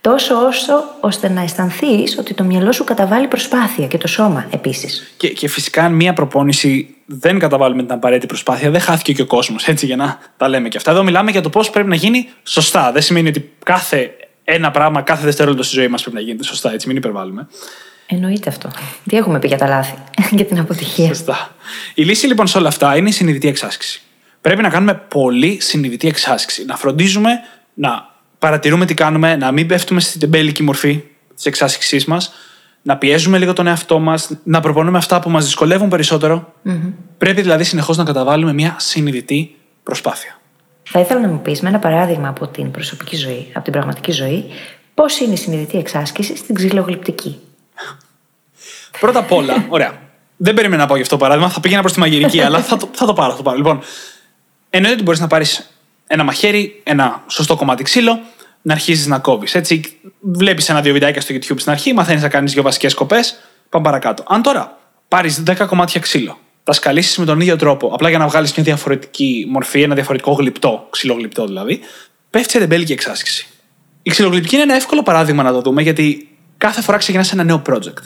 S1: Τόσο όσο ώστε να αισθανθείς ότι το μυαλό σου καταβάλει προσπάθεια και το σώμα επίσης.
S2: Και, και φυσικά, αν μία προπόνηση δεν καταβάλουμε την απαραίτητη προσπάθεια, δεν χάθηκε και ο κόσμος. Έτσι, για να τα λέμε και αυτά. Εδώ μιλάμε για το πώς πρέπει να γίνει σωστά. Δεν σημαίνει ότι κάθε ένα πράγμα, κάθε δευτερόλεπτο στη ζωή μας πρέπει να γίνεται σωστά. Έτσι, μην υπερβάλλουμε.
S1: Εννοείται αυτό. Τι έχουμε πει για τα λάθη, (laughs) για την αποτυχία.
S2: Σωστά. Η λύση λοιπόν σε όλα αυτά είναι η συνειδητή εξάσκηση. Πρέπει να κάνουμε πολύ συνειδητή εξάσκηση. Να φροντίζουμε να παρατηρούμε τι κάνουμε, να μην πέφτουμε στην τεμπέλικη μορφή της εξάσκησής μας, να πιέζουμε λίγο τον εαυτό μας, να προπονούμε αυτά που μας δυσκολεύουν Πρέπει δηλαδή συνεχώς να καταβάλουμε μια συνειδητή προσπάθεια.
S1: Θα ήθελα να μου πεις με ένα παράδειγμα από την προσωπική ζωή, από την πραγματική ζωή, πώς είναι η συνειδητή εξάσκηση στην ξυλογλυπτική;
S2: Πρώτα απ' όλα, ωραία. Δεν περίμενα να πω γι' αυτό το παράδειγμα, θα πήγαινα προς τη μαγειρική, αλλά θα το, θα το πάρω. Θα το πάρω. Λοιπόν, εννοείται ότι μπορείς να πάρεις ένα μαχαίρι, ένα σωστό κομμάτι ξύλο, να αρχίζεις να κόβεις. Έτσι, βλέπεις ένα-δύο βιντεάκια στο YouTube στην αρχή, μαθαίνεις να κάνεις δύο βασικές κοπέ, πάμε παρακάτω. Αν τώρα πάρεις 10 κομμάτια ξύλο, τα σκαλίσεις με τον ίδιο τρόπο, απλά για να βγάλεις μια διαφορετική μορφή, ένα διαφορετικό γλυπτό, ξυλογλυπτό δηλαδή, πέφτει σε τεμπέλικη εξάσκηση. Η ξυλογλυπτική είναι ένα εύκολο παράδειγμα να το δούμε, γιατί κάθε φορά ξεκινάς ένα νέο project.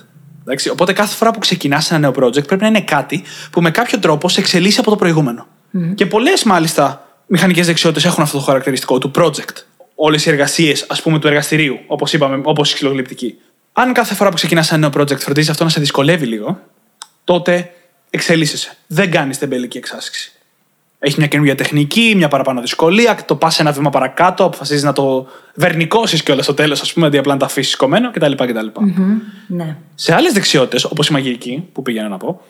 S2: Εντάξει, οπότε κάθε φορά που ξεκινάς ένα νέο project πρέπει να είναι κάτι που με κάποιο τρόπο σε εξελίσσει από το προηγούμενο. Mm. Και πολλές μάλιστα μηχανικές δεξιότητες έχουν αυτό το χαρακτηριστικό του project. Όλες οι εργασίες, ας πούμε, του εργαστηρίου, όπως είπαμε, όπως η ξυλογλυπτική. Αν κάθε φορά που ξεκινάς ένα νέο project φροντίζεις αυτό να σε δυσκολεύει λίγο, τότε εξελίσσεσαι. Δεν κάνεις τεμπελική εξάσκηση. Έχει μια καινούργια τεχνική, μια παραπάνω δυσκολία, το πας ένα βήμα παρακάτω, αποφασίζεις να το βερνικώσεις κιόλας στο τέλος, ας πούμε, αντί απλά να το αφήσεις κομμένο κτλ. κτλ. Mm-hmm,
S1: ναι.
S2: Σε άλλες δεξιότητες, όπως η μαγειρική, που πήγαινα να πω,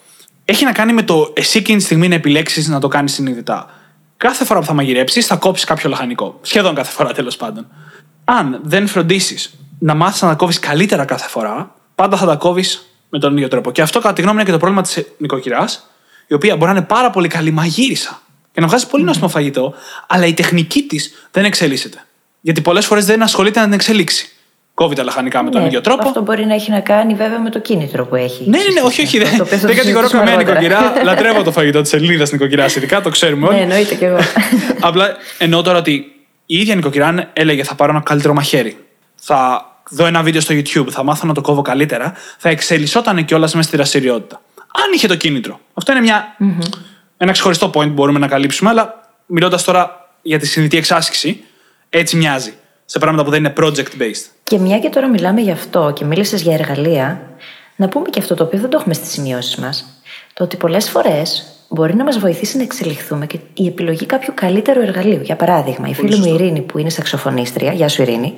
S2: έχει να κάνει με το εσύ εκείνη τη στιγμή να επιλέξεις να το κάνεις συνειδητά. Κάθε φορά που θα μαγειρέψεις, θα κόψεις κάποιο λαχανικό. Σχεδόν κάθε φορά τέλος πάντων. Αν δεν φροντίσεις να μάθεις να τα κόβεις καλύτερα κάθε φορά, πάντα θα τα κόβεις με τον ίδιο τρόπο. Και αυτό, κατά τη γνώμη μου, είναι και το πρόβλημα της νοικοκυράς, η οποία μπορεί να είναι πάρα πολύ καλή μαγείρισα και να βγάζει πολύ νόστιμο φαγητό, αλλά η τεχνική της δεν εξελίσσεται. Γιατί πολλές φορές δεν ασχολείται να την εξελίξει. Κόβει τα λαχανικά με τον
S1: ναι,
S2: ίδιο τρόπο.
S1: Αυτό μπορεί να έχει να κάνει βέβαια με το κίνητρο που έχει.
S2: Ναι, ναι, ναι όχι, όχι. Δεν, δεν κατηγορώ καμία νοικοκυρά. (laughs) Λατρεύω το φαγητό της Ελληνίδας νοικοκυρά, ειδικά το ξέρουμε όλοι.
S1: Ναι, εννοείται κι εγώ. (laughs)
S2: Απλά εννοώ τώρα ότι η ίδια νοικοκυρά έλεγε θα πάρω ένα καλύτερο μαχαίρι. Θα δω ένα βίντεο στο YouTube, θα μάθω να το κόβω καλύτερα, θα εξελισσόταν κιόλας μέσα στη δραστηριότητα. Αν είχε το κίνητρο. Αυτό είναι μια, mm-hmm. Ένα ξεχωριστό point που μπορούμε να καλύψουμε, αλλά μιλώντας τώρα για τη συνειδητή εξάσκηση, έτσι μοιάζει σε πράγματα που δεν είναι project based.
S1: Και μια και τώρα μιλάμε γι' αυτό και μίλησες για εργαλεία, να πούμε και αυτό το οποίο δεν το έχουμε στις σημειώσεις μας. Το ότι πολλές φορές μπορεί να μας βοηθήσει να εξελιχθούμε και η επιλογή κάποιου καλύτερου εργαλείου. Για παράδειγμα, η φίλη μου Ειρήνη, που είναι σαξοφωνίστρια, γεια σου Ειρήνη.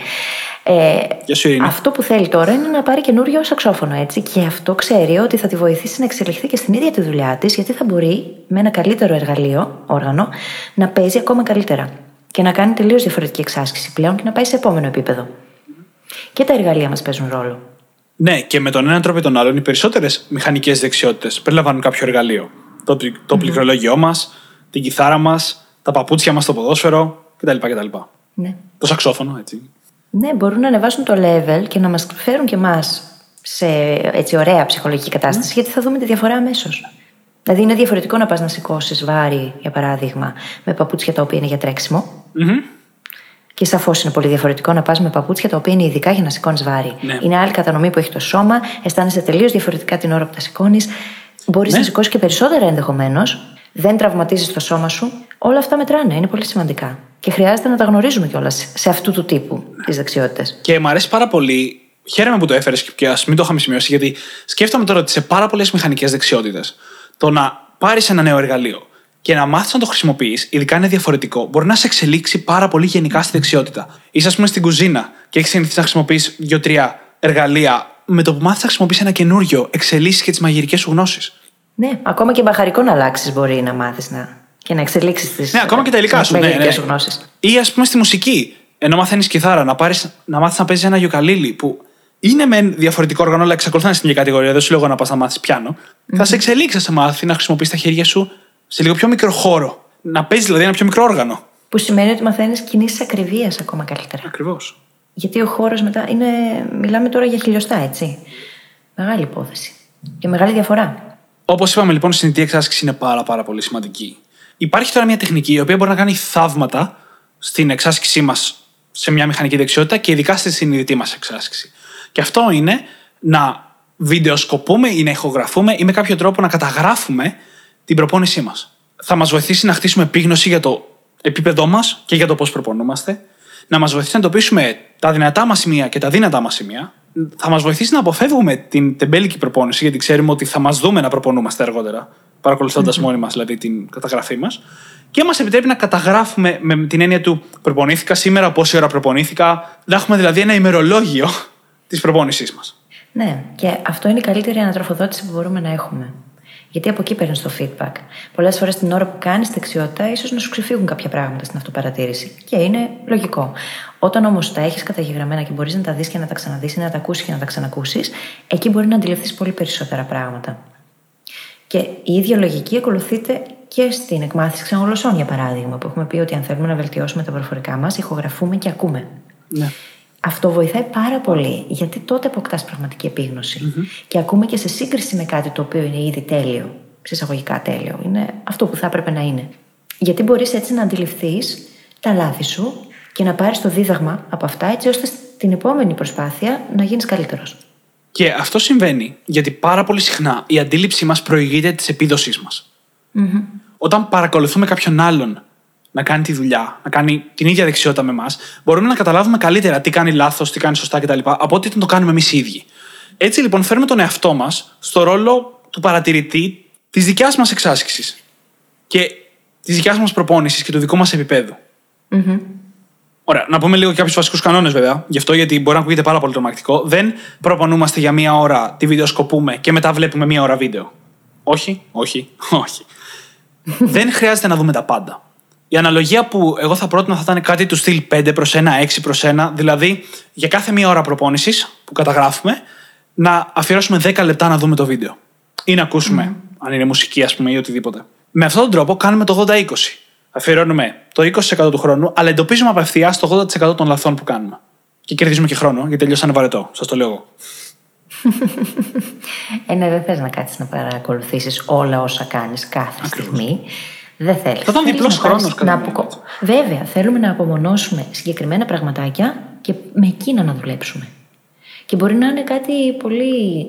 S2: Ε, γεια σου, Ειρήνη.
S1: Αυτό που θέλει τώρα είναι να πάρει καινούριο σαξόφωνο, έτσι. Και αυτό ξέρει ότι θα τη βοηθήσει να εξελιχθεί και στην ίδια τη δουλειά της, γιατί θα μπορεί με ένα καλύτερο εργαλείο, όργανο, να παίζει ακόμα καλύτερα. Και να κάνει τελείως διαφορετική εξάσκηση πλέον και να πάει σε επόμενο επίπεδο. Και τα εργαλεία μας παίζουν ρόλο.
S2: Ναι, και με τον έναν τρόπο ή τον άλλον, οι περισσότερες μηχανικές δεξιότητες περιλαμβάνουν κάποιο εργαλείο το, το πληκτρολόγιό μας, την κιθάρα μας, τα παπούτσια μας στο ποδόσφαιρο κτλ. κτλ.
S1: Ναι.
S2: Το σαξόφωνο, έτσι.
S1: Ναι, μπορούν να ανεβάσουν το level και να μας φέρουν και εμάς σε έτσι ωραία ψυχολογική κατάσταση, ναι. γιατί θα δούμε τη διαφορά αμέσως. Δηλαδή, είναι διαφορετικό να πας να σηκώσεις βάρη, για παράδειγμα, με παπούτσια τα οποία είναι για τρέξιμο. Mm-hmm. Και σαφώ είναι πολύ διαφορετικό να πας με παπούτσια τα οποία είναι ειδικά για να σηκώνεις βάρη. Ναι. Είναι άλλη κατανομή που έχει το σώμα, αισθάνεσαι τελείως διαφορετικά την ώρα που τα σηκώνεις. Μπορείς ναι. να σηκώσεις και περισσότερα ενδεχομένως. Δεν τραυματίζεις το σώμα σου. Όλα αυτά μετράνε. Είναι πολύ σημαντικά. Και χρειάζεται να τα γνωρίζουμε κιόλας σε αυτού του τύπου τις δεξιότητες.
S2: Και μου αρέσει πάρα πολύ. Χαίρομαι που το έφερες και ας μην το είχαμε σημειώσει, γιατί σκέφτομαι τώρα ότι σε πάρα πολλές μηχανικές δεξιότητες το να πάρεις ένα νέο εργαλείο και να μάθεις να το χρησιμοποιείς, ειδικά είναι διαφορετικό, μπορεί να σε εξελίξει πάρα πολύ γενικά στη δεξιότητα. Είσαι, ας πούμε, στην κουζίνα και έχεις συνηθίσει να χρησιμοποιείς δύο-τρία εργαλεία με το που μάθεις να χρησιμοποιήσει ένα καινούριο, εξελίσσεις και τις μαγειρικές σου γνώσεις.
S1: Ναι, ακόμα και μπαχαρικό να αλλάξεις μπορεί να μάθεις να... και να εξελίξεις τι
S2: ναι, ακόμα και τα υλικά σου, ναι, ναι. σου γνώσεις. Ή ας πούμε στη μουσική. Ενώ μαθαίνεις κιθάρα, να, πάρεις, να μάθεις να παίζεις ένα γιοκαλίλι που είναι με διαφορετικό όργανο, αλλά εξακολουθεί να είναι στην ίδια κατηγορία. Δεν σου λέω να πας να μάθεις πιάνο. Mm-hmm. Θα σε εξελίξει σε μάθει να χρησιμοποιείς τα χέρια σου σε λίγο πιο μικρό χώρο. Να παίζεις δηλαδή ένα πιο μικρό όργανο.
S1: Που σημαίνει ότι μαθαίνεις κινήσεις ακριβία ακόμα καλύτερα.
S2: Ακριβώς.
S1: Γιατί ο χώρος μετά είναι. Μιλάμε τώρα για χιλιοστά, έτσι. Μεγάλη υπόθεση. Και μεγάλη διαφορά.
S2: Όπως είπαμε λοιπόν, η συνειδητή εξάσκηση είναι πάρα, πάρα πολύ σημαντική. Υπάρχει τώρα μια τεχνική η οποία μπορεί να κάνει θαύματα στην εξάσκησή μας σε μια μηχανική δεξιότητα και ειδικά στη συνειδητή μας εξάσκηση. Και αυτό είναι να βιντεοσκοπούμε ή να ηχογραφούμε ή με κάποιο τρόπο να καταγράφουμε την προπόνησή μας. Θα μας βοηθήσει να χτίσουμε επίγνωση για το επίπεδό μας και για το πώς προπονούμαστε, να μας βοηθήσει να εντοπίσουμε τα δυνατά μας σημεία και τα δύνατά μας σημεία, θα μας βοηθήσει να αποφεύγουμε την τεμπέλικη προπόνηση, γιατί ξέρουμε ότι θα μας δούμε να προπονούμαστε αργότερα, παρακολουθώντας μόνοι μας δηλαδή την καταγραφή μας. Και μας επιτρέπει να καταγράφουμε με την έννοια του προπονήθηκα σήμερα, πόση ώρα προπονήθηκα, να έχουμε δηλαδή ένα ημερολόγιο της προπόνησής μας.
S1: Ναι, και αυτό είναι η καλύτερη ανατροφοδότηση που μπορούμε να έχουμε. Γιατί από εκεί παίρνεις το feedback. Πολλές φορές την ώρα που κάνεις δεξιότητα, ίσως να σου ξεφύγουν κάποια πράγματα στην αυτοπαρατήρηση. Και είναι λογικό. Όταν όμως τα έχεις καταγεγραμμένα και μπορείς να τα δεις και να τα ξαναδείς ή να τα ακούσεις και να τα ξανακούσεις, εκεί μπορεί να αντιληφθείς πολύ περισσότερα πράγματα. Και η ίδια λογική ακολουθείται και στην εκμάθηση ξενογλωσσών, για παράδειγμα, που έχουμε πει ότι αν θέλουμε να βελτιώσουμε τα προφορικά μας, ηχογραφούμε και ακούμε.
S2: Ναι.
S1: Αυτό βοηθάει πάρα πολύ, γιατί τότε αποκτάς πραγματική Και ακούμε και σε σύγκριση με κάτι το οποίο είναι ήδη τέλειο, σε εισαγωγικά τέλειο. Είναι αυτό που θα έπρεπε να είναι. Γιατί μπορείς έτσι να αντιληφθείς τα λάθη σου και να πάρεις το δίδαγμα από αυτά, έτσι ώστε στην επόμενη προσπάθεια να γίνεις καλύτερος.
S2: Και αυτό συμβαίνει γιατί πάρα πολύ συχνά η αντίληψή μας προηγείται της επίδοσής μας. Όταν παρακολουθούμε κάποιον άλλον να κάνει τη δουλειά, να κάνει την ίδια δεξιότητα με εμάς, μπορούμε να καταλάβουμε καλύτερα τι κάνει λάθος, τι κάνει σωστά κτλ. από ότι το κάνουμε εμείς οι ίδιοι. Έτσι λοιπόν φέρνουμε τον εαυτό μας στο ρόλο του παρατηρητή της δικιάς μας εξάσκησης και της δικιάς μας προπόνησης και του δικού μας επίπεδου. Ωραία, να πούμε λίγο κάποιους βασικούς κανόνες βέβαια. Γι' αυτό γιατί μπορεί να ακούγεται πάρα πολύ τρομακτικό. Δεν προπονούμαστε για μία ώρα, τη βιντεοσκοπούμε και μετά βλέπουμε μία ώρα βίντεο. Όχι, όχι, (laughs) όχι. Δεν χρειάζεται να δούμε τα πάντα. Η αναλογία που εγώ θα πρότεινα θα ήταν κάτι του στυλ 5 προς 1, 6 προς 1, δηλαδή για κάθε μία ώρα προπόνησης που καταγράφουμε, να αφιερώσουμε 10 λεπτά να δούμε το βίντεο. Ή να ακούσουμε, αν είναι μουσική, ας πούμε, ή οτιδήποτε. Με αυτόν τον τρόπο κάνουμε το 80-20. Αφιερώνουμε το 20% του χρόνου, αλλά εντοπίζουμε απευθεία το 80% των λαθών που κάνουμε. Και κερδίζουμε και χρόνο, γιατί τελειώσανε βαρετό. Σας το λέω εγώ.
S1: ε, ναι, δεν θες να κάτσεις να παρακολουθήσεις όλα όσα κάνεις κάθε στιγμή. Δεν θέλεις.
S2: Θα ήταν διπλός χρόνος
S1: να αποκο... Βέβαια, θέλουμε να απομονώσουμε συγκεκριμένα πραγματάκια και με εκείνα να δουλέψουμε. Και μπορεί να είναι κάτι πολύ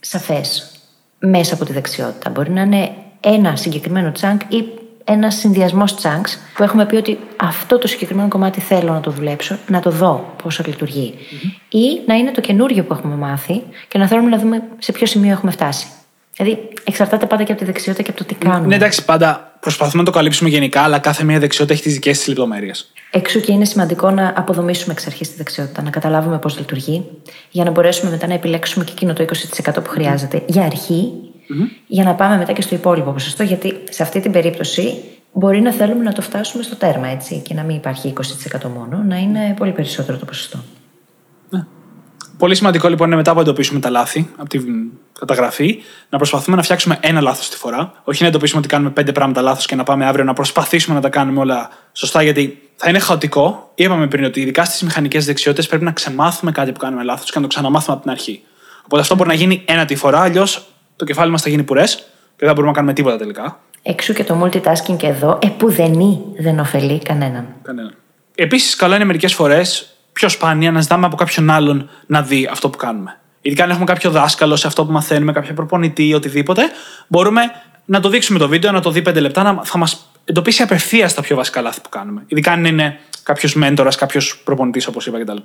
S1: σαφές μέσα από τη δεξιότητα. Μπορεί να είναι ένα συγκεκριμένο τσάνκ ή ένα συνδυασμός chunks που έχουμε πει ότι αυτό το συγκεκριμένο κομμάτι θέλω να το δουλέψω, να το δω πόσο Ή να είναι το καινούριο που έχουμε μάθει και να θέλουμε να δούμε σε ποιο σημείο έχουμε φτάσει. Δηλαδή, εξαρτάται πάντα και από τη δεξιότητα και από το τι κάνουμε.
S2: Ναι, εντάξει, πάντα προσπαθούμε να το καλύψουμε γενικά, αλλά κάθε μία δεξιότητα έχει τις δικές της λεπτομέρειες.
S1: Εξού και είναι σημαντικό να αποδομήσουμε εξ αρχής τη δεξιότητα, να καταλάβουμε πώς λειτουργεί, για να μπορέσουμε μετά να επιλέξουμε και εκείνο το 20% που χρειάζεται για αρχή για να πάμε μετά και στο υπόλοιπο ποσοστό, γιατί σε αυτή την περίπτωση μπορεί να θέλουμε να το φτάσουμε στο τέρμα, έτσι, και να μην υπάρχει 20% μόνο, να είναι πολύ περισσότερο το ποσοστό.
S2: Ναι. Πολύ σημαντικό λοιπόν είναι μετά που εντοπίσουμε τα λάθη από την καταγραφή, να προσπαθούμε να φτιάξουμε ένα λάθος τη φορά. Όχι να εντοπίσουμε ότι κάνουμε πέντε πράγματα λάθος και να πάμε αύριο να προσπαθήσουμε να τα κάνουμε όλα σωστά, γιατί θα είναι χαοτικό. Είπαμε πριν ότι ειδικά στις μηχανικές δεξιότητες πρέπει να ξεμάθουμε κάτι που κάνουμε λάθος και να το ξαναμάθουμε από την αρχή. Οπότε αυτό μπορεί να γίνει ένα τη φορά, αλλιώς το κεφάλι μας θα γίνει πουρές και δεν θα μπορούμε να κάνουμε τίποτα τελικά.
S1: Εξού και το multitasking και εδώ, επουδενή δεν ωφελεί κανέναν.
S2: Κανέναν. Επίσης, καλό είναι μερικές φορές, πιο σπάνια, να ζητάμε από κάποιον άλλον να δει αυτό που κάνουμε. Ειδικά αν έχουμε κάποιο δάσκαλο σε αυτό που μαθαίνουμε, κάποιο προπονητή ή οτιδήποτε, μπορούμε να το δείξουμε το βίντεο, να το δει πέντε λεπτά, να θα μας εντοπίσει απευθείας τα πιο βασικά λάθη που κάνουμε. Ειδικά αν είναι κάποιος μέντορας, κάποιος προπονητής, όπως είπα κτλ.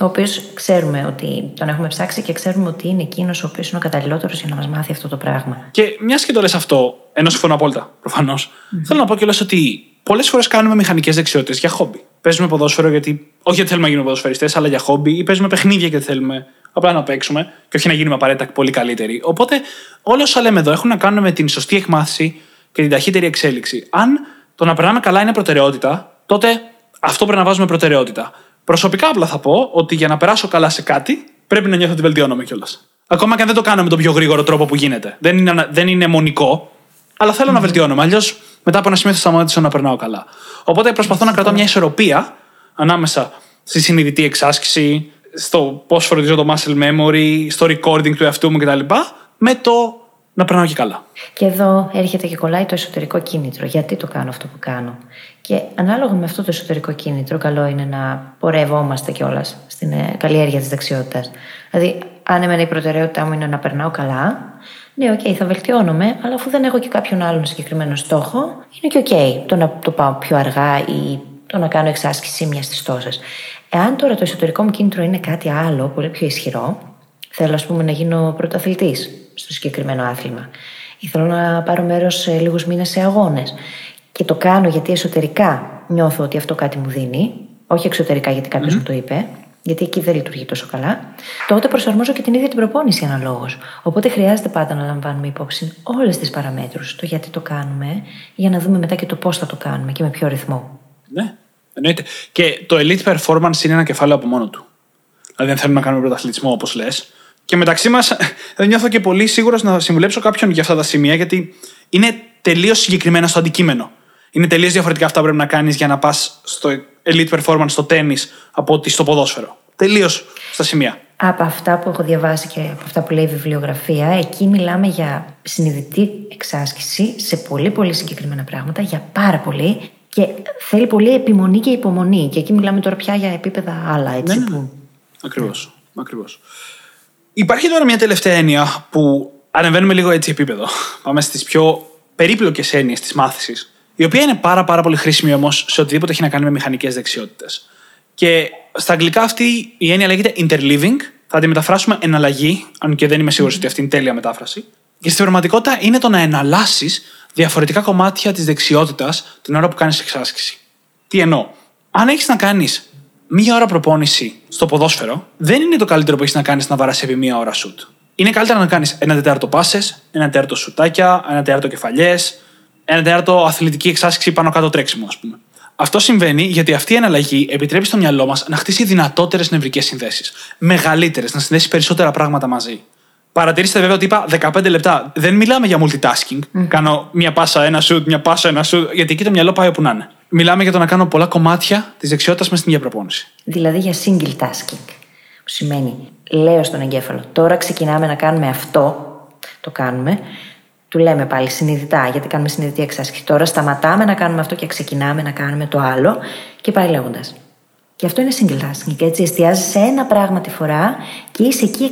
S1: Ο οποίος ξέρουμε ότι τον έχουμε ψάξει και ξέρουμε ότι είναι εκείνος ο οποίος είναι ο καταλληλότερος για να μας μάθει αυτό το πράγμα.
S2: Και μιας και το λες αυτό, ενώ συμφωνώ απόλυτα, προφανώς, mm-hmm. θέλω να πω κιόλας ότι πολλές φορές κάνουμε μηχανικές δεξιότητες για χόμπι. Παίζουμε ποδόσφαιρο γιατί, όχι γιατί θέλουμε να γίνουμε ποδοσφαιριστές, αλλά για χόμπι, ή παίζουμε παιχνίδια γιατί θέλουμε απλά να παίξουμε και όχι να γίνουμε απαραίτητα πολύ καλύτεροι. Οπότε, όλα όσα λέμε εδώ έχουν να κάνουν με την σωστή εκμάθηση και την ταχύτερη εξέλιξη. Αν το να περνάμε καλά είναι προτεραιότητα, τότε αυτό πρέπει να βάζουμε προτεραιότητα. Προσωπικά απλά θα πω ότι για να περάσω καλά σε κάτι, πρέπει να νιώθω ότι βελτιώνομαι κιόλας. Ακόμα και αν δεν το κάνω με τον πιο γρήγορο τρόπο που γίνεται. Δεν είναι, δεν είναι μονικό, αλλά θέλω mm. να βελτιώνομαι. Αλλιώς μετά από ένα σημείο θα σταματήσω να περνάω καλά. Οπότε προσπαθώ να κρατώ μια ισορροπία ανάμεσα στη συνειδητή εξάσκηση, στο πώς φροντίζω το muscle memory, στο recording του εαυτού μου κτλ. με το να περνάω και καλά.
S1: Και εδώ έρχεται και κολλάει το εσωτερικό κίνητρο. Γιατί το κάνω αυτό που κάνω; Και ανάλογα με αυτό το εσωτερικό κίνητρο, καλό είναι να πορευόμαστε κιόλας στην ε, καλλιέργεια της δεξιότητας. Δηλαδή, αν εμένα η προτεραιότητά μου είναι να περνάω καλά, ναι, ok, okay, θα βελτιώνομαι, αλλά αφού δεν έχω και κάποιον άλλον συγκεκριμένο στόχο, είναι και ok okay, το να το πάω πιο αργά ή το να κάνω εξάσκηση μια στις τόσες. Εάν τώρα το εσωτερικό μου κίνητρο είναι κάτι άλλο, πολύ πιο ισχυρό, θέλω, ας πούμε, να γίνω πρωταθλητής στο συγκεκριμένο άθλημα, ή θέλω να πάρω μέρος σε λίγους μήνες σε αγώνες, και το κάνω γιατί εσωτερικά νιώθω ότι αυτό κάτι μου δίνει, όχι εξωτερικά γιατί μου το είπε, γιατί εκεί δεν λειτουργεί τόσο καλά, τότε προσαρμόζω και την ίδια την προπόνηση αναλόγως. Οπότε χρειάζεται πάντα να λαμβάνουμε υπόψη όλες τις παραμέτρους, το γιατί το κάνουμε, για να δούμε μετά και το πώς θα το κάνουμε και με ποιο ρυθμό.
S2: Ναι, εννοείται. Και το elite performance είναι ένα κεφάλαιο από μόνο του. Δηλαδή, αν θέλουμε να κάνουμε πρωταθλητισμό, όπως λες. Και μεταξύ μας, (laughs) δεν νιώθω και πολύ σίγουρος να συμβουλέψω κάποιον για αυτά τα σημεία, γιατί είναι τελείως συγκεκριμένα στο αντικείμενο. Είναι τελείως διαφορετικά αυτά που πρέπει να κάνεις για να πας στο elite performance, στο τέννη, από ότι στο ποδόσφαιρο. Τελείως στα σημεία.
S1: Από αυτά που έχω διαβάσει και από αυτά που λέει η βιβλιογραφία, εκεί μιλάμε για συνειδητή εξάσκηση σε πολύ πολύ συγκεκριμένα πράγματα, για πάρα πολύ και θέλει πολύ επιμονή και υπομονή. Και εκεί μιλάμε τώρα πια για επίπεδα άλλα, έτσι.
S2: Ναι, ναι. Που... Ακριβώς. Ακριβώς. Υπάρχει τώρα μια τελευταία έννοια που ανεβαίνουμε λίγο έτσι επίπεδο. Πάμε στις πιο περίπλοκες έννοιες της μάθησης, η οποία είναι πάρα, πάρα πολύ χρήσιμη όμως σε οτιδήποτε έχει να κάνει με μηχανικές δεξιότητες. Και στα αγγλικά αυτή η έννοια λέγεται interleaving. Θα τη μεταφράσουμε εναλλαγή, αν και δεν είμαι σίγουρος ότι αυτή είναι τέλεια μετάφραση. Και στην πραγματικότητα είναι το να εναλλάσσεις διαφορετικά κομμάτια της δεξιότητας την ώρα που κάνεις εξάσκηση. Τι εννοώ; Αν έχεις να κάνεις μία ώρα προπόνηση στο ποδόσφαιρο, δεν είναι το καλύτερο που έχεις να κάνεις να βαράσει επί μία ώρα σουτ. Είναι καλύτερα να κάνεις ένα τετάρτο πάσες, ένα τετάρτο σουτάκια, ένα τετάρτο κεφαλιές, ένα τετάρτο αθλητική εξάσκηση πάνω κάτω τρέξιμο, ας πούμε. Αυτό συμβαίνει γιατί αυτή η εναλλαγή επιτρέπει στο μυαλό μας να χτίσει δυνατότερες νευρικές συνδέσεις. Μεγαλύτερες, να συνδέσει περισσότερα πράγματα μαζί. Παρατηρήστε βέβαια ότι είπα 15 λεπτά. Δεν μιλάμε για multitasking. Mm. Κάνω μια πάσα, ένα shoot, μια πάσα, ένα shoot. Γιατί εκεί το μυαλό πάει όπου να είναι. Μιλάμε για το να κάνω πολλά κομμάτια της δεξιότητας μες στην ίδια προπόνηση.
S1: Δηλαδή για single tasking. Που σημαίνει, λέω στον εγκέφαλο, τώρα ξεκινάμε να κάνουμε αυτό. Το κάνουμε. Του λέμε πάλι συνειδητά, γιατί κάνουμε συνειδητή εξάσκηση. Τώρα σταματάμε να κάνουμε αυτό και ξεκινάμε να κάνουμε το άλλο και πάει λέγοντας. Και αυτό είναι single tasking. Και έτσι εστιάζει σε ένα πράγμα τη φορά και είσαι εκεί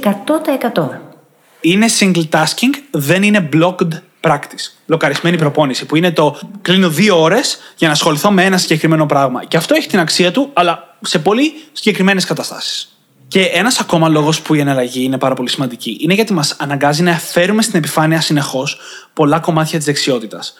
S1: 100%.
S2: Είναι single tasking, δεν είναι blocked practice. Λοκαρισμένη προπόνηση, που είναι το κλείνω δύο ώρες για να ασχοληθώ με ένα συγκεκριμένο πράγμα. Και αυτό έχει την αξία του, αλλά σε πολύ συγκεκριμένες καταστάσεις. Και ένας ακόμα λόγος που η εναλλαγή είναι πάρα πολύ σημαντική είναι γιατί μας αναγκάζει να φέρουμε στην επιφάνεια συνεχώς πολλά κομμάτια της δεξιότητας.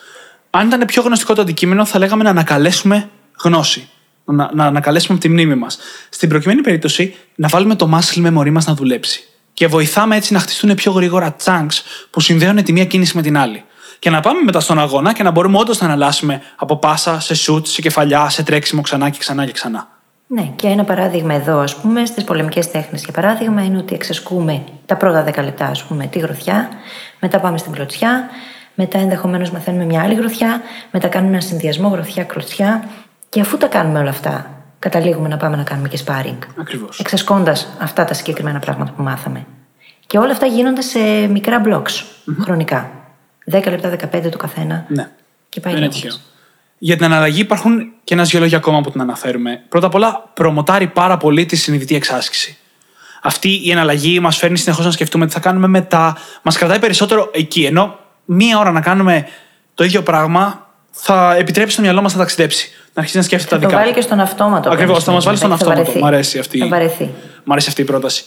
S2: Αν ήταν πιο γνωστικό το αντικείμενο, θα λέγαμε να ανακαλέσουμε γνώση. Να, να ανακαλέσουμε από τη μνήμη μας. Στην προκειμένη περίπτωση, να βάλουμε το muscle memory μας να δουλέψει. Και βοηθάμε έτσι να χτιστούν πιο γρήγορα chunks που συνδέουν τη μία κίνηση με την άλλη. Και να πάμε μετά στον αγώνα και να μπορούμε όντως να αναλάσουμε από πάσα σε σουτ, σε κεφαλιά, σε τρέξιμο ξανά και ξανά και ξανά.
S1: Ναι, και ένα παράδειγμα εδώ, ας πούμε, στις πολεμικές τέχνες. Για παράδειγμα, είναι ότι εξασκούμε τα πρώτα 10 λεπτά, ας πούμε, τη γροθιά, μετά πάμε στην κλωτσιά, μετά ενδεχομένως μαθαίνουμε μια άλλη γροθιά, μετά κάνουμε ένα συνδυασμό γροθιά-κλωτσιά. Και αφού τα κάνουμε όλα αυτά, καταλήγουμε να πάμε να κάνουμε και sparring.
S2: Ακριβώς.
S1: Εξασκώντας αυτά τα συγκεκριμένα πράγματα που μάθαμε. Και όλα αυτά γίνονται σε μικρά blocks χρονικά. 10 λεπτά, 15 το καθένα.
S2: Ναι.
S1: Και πάει
S2: Είναι για την αναλλαγή υπάρχουν και ένα δύο λόγια ακόμα που την αναφέρουμε. Πρώτα απ' όλα, προμοτάρει πάρα πολύ τη συνειδητή εξάσκηση. Αυτή η εναλλαγή μας φέρνει συνεχώς να σκεφτούμε τι θα κάνουμε μετά. Μας κρατάει περισσότερο εκεί. Ενώ μία ώρα να κάνουμε το ίδιο πράγμα θα επιτρέψει στο μυαλό μας να ταξιδέψει. Να αρχίσεις να σκέφτεται τα δικά
S1: του. Θα βάλει και στον αυτόματο.
S2: Ακριβώς, θα μας βάλει στον αυτόματο. Μ' αρέσει αυτή.
S1: Θα βαρεθεί.
S2: Μ' αρέσει αυτή η πρόταση.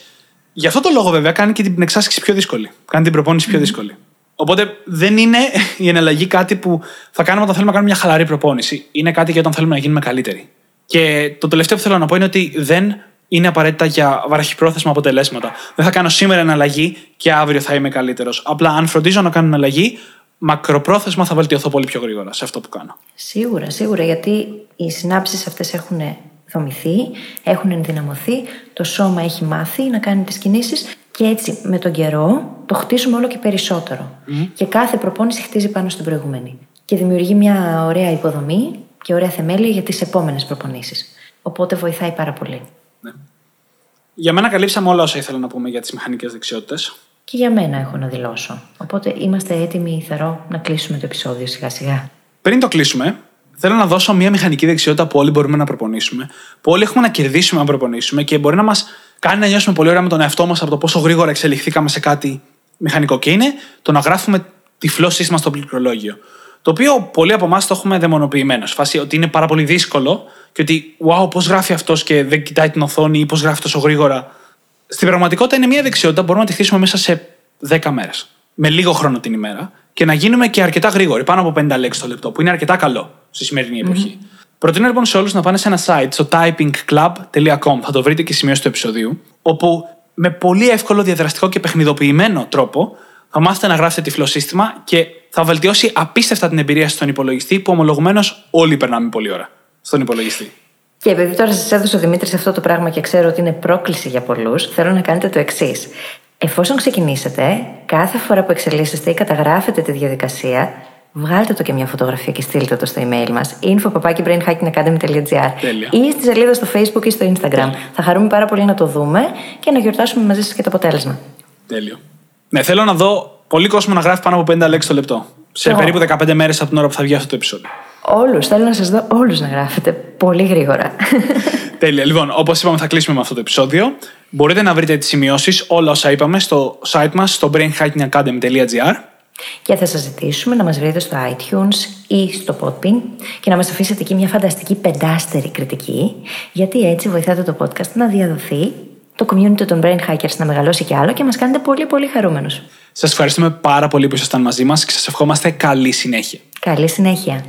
S2: Γι' αυτό το λόγο, βέβαια, κάνει και την εξάσκηση πιο δύσκολη. Κάνει την προπόνηση πιο δύσκολη. Οπότε δεν είναι (laughs) η εναλλαγή κάτι που θα κάνουμε όταν θέλουμε να κάνουμε μια χαλαρή προπόνηση. Είναι κάτι για όταν θέλουμε να γίνουμε καλύτεροι. Και το τελευταίο που θέλω να πω είναι ότι δεν είναι απαραίτητα για βαραχυπρόθεσμα αποτελέσματα. Δεν θα κάνω σήμερα εναλλαγή και αύριο θα είμαι καλύτερος. Απλά αν φροντίζω να κάνω εναλλαγή, μακροπρόθεσμα θα βελτιωθώ πολύ πιο γρήγορα σε αυτό που κάνω.
S1: Σίγουρα, σίγουρα, γιατί οι συνάψεις αυτές έχουν δομηθεί, έχουν ενδυναμωθεί, το σώμα έχει μάθει να κάνει τις κινήσεις και έτσι με τον καιρό το χτίζουμε όλο και περισσότερο. Και κάθε προπόνηση χτίζει πάνω στην προηγούμενη. Και δημιουργεί μια ωραία υποδομή και ωραία θεμέλια για τις επόμενες προπονήσεις. Οπότε βοηθάει πάρα πολύ.
S2: Ναι. Για μένα καλύψαμε όλα όσα ήθελα να πούμε για τις μηχανικές δεξιότητες.
S1: Και για μένα έχω να δηλώσω. Οπότε είμαστε έτοιμοι, θεωρώ, να κλείσουμε το επεισόδιο σιγά σιγά.
S2: Πριν το κλείσουμε, θέλω να δώσω μια μηχανική δεξιότητα που όλοι μπορούμε να προπονήσουμε, που όλοι έχουμε να κερδίσουμε να προπονήσουμε και μπορεί να μας κάνει να νιώσουμε πολύ ωραία με τον εαυτό μας από το πόσο γρήγορα εξελιχθήκαμε σε κάτι μηχανικό. Και είναι το να γράφουμε τυφλό σύστημα στο πληκτρολόγιο. Το οποίο πολλοί από εμάς το έχουμε δαιμονοποιημένο. Φάση ότι είναι πάρα πολύ δύσκολο και ότι, wow, πώς γράφει αυτός και δεν κοιτάει την οθόνη ή πώς γράφει τόσο γρήγορα. Στην πραγματικότητα είναι μια δεξιότητα που μπορούμε να τη χτίσουμε μέσα σε 10 μέρες. Με λίγο χρόνο την ημέρα και να γίνουμε και αρκετά γρήγοροι, πάνω από 50 λέξεις το λεπτό, που είναι αρκετά καλό στη σημερινή εποχή. Προτείνω λοιπόν σε όλους να πάνε σε ένα site, στο typingclub.com, θα το βρείτε και σημείο του επεισοδίου, όπου με πολύ εύκολο, διαδραστικό και παιχνιδοποιημένο τρόπο θα μάθετε να γράφετε τυφλό σύστημα και θα βελτιώσει απίστευτα την εμπειρία στον υπολογιστή που ομολογουμένως όλοι περνάμε πολλή ώρα στον υπολογιστή.
S1: Και επειδή τώρα σας έδωσε ο Δημήτρης αυτό το πράγμα και ξέρω ότι είναι πρόκληση για πολλούς, θέλω να κάνετε το εξής. Εφόσον ξεκινήσετε, κάθε φορά που εξελίσσεστε ή καταγράφετε τη διαδικασία, βγάλτε το και μια φωτογραφία και στείλτε το στο email μας info.brainhackingacademy.gr ή στη σελίδα στο facebook ή στο instagram. Τέλειο. Θα χαρούμε πάρα πολύ να το δούμε και να γιορτάσουμε μαζί σας και το αποτέλεσμα.
S2: Τέλειο. Ναι, θέλω να δω πολύ κόσμο να γράφει πάνω από 50 λέξεις το λεπτό. Σε oh. περίπου 15 μέρες από την ώρα που θα βγει αυτό το επεισόδιο.
S1: Όλους. Θέλω να σας δω όλους να γράφετε πολύ γρήγορα. (laughs)
S2: Τέλεια. Λοιπόν, όπως είπαμε, θα κλείσουμε με αυτό το επεισόδιο. Μπορείτε να βρείτε τις σημειώσεις, όλα όσα είπαμε, στο site μας, στο brainhackingacademy.gr.
S1: Και θα σας ζητήσουμε να μας βρείτε στο iTunes ή στο Podbean και να μας αφήσετε εκεί μια φανταστική πεντάστερη κριτική, γιατί έτσι βοηθάτε το podcast να διαδοθεί, το community των Brain Hackers να μεγαλώσει κι άλλο και μας κάνετε πολύ πολύ χαρούμενους.
S2: Σας ευχαριστούμε πάρα πολύ που ήσασταν μαζί μας και σας ευχόμαστε καλή συνέχεια.
S1: Καλή συνέχεια.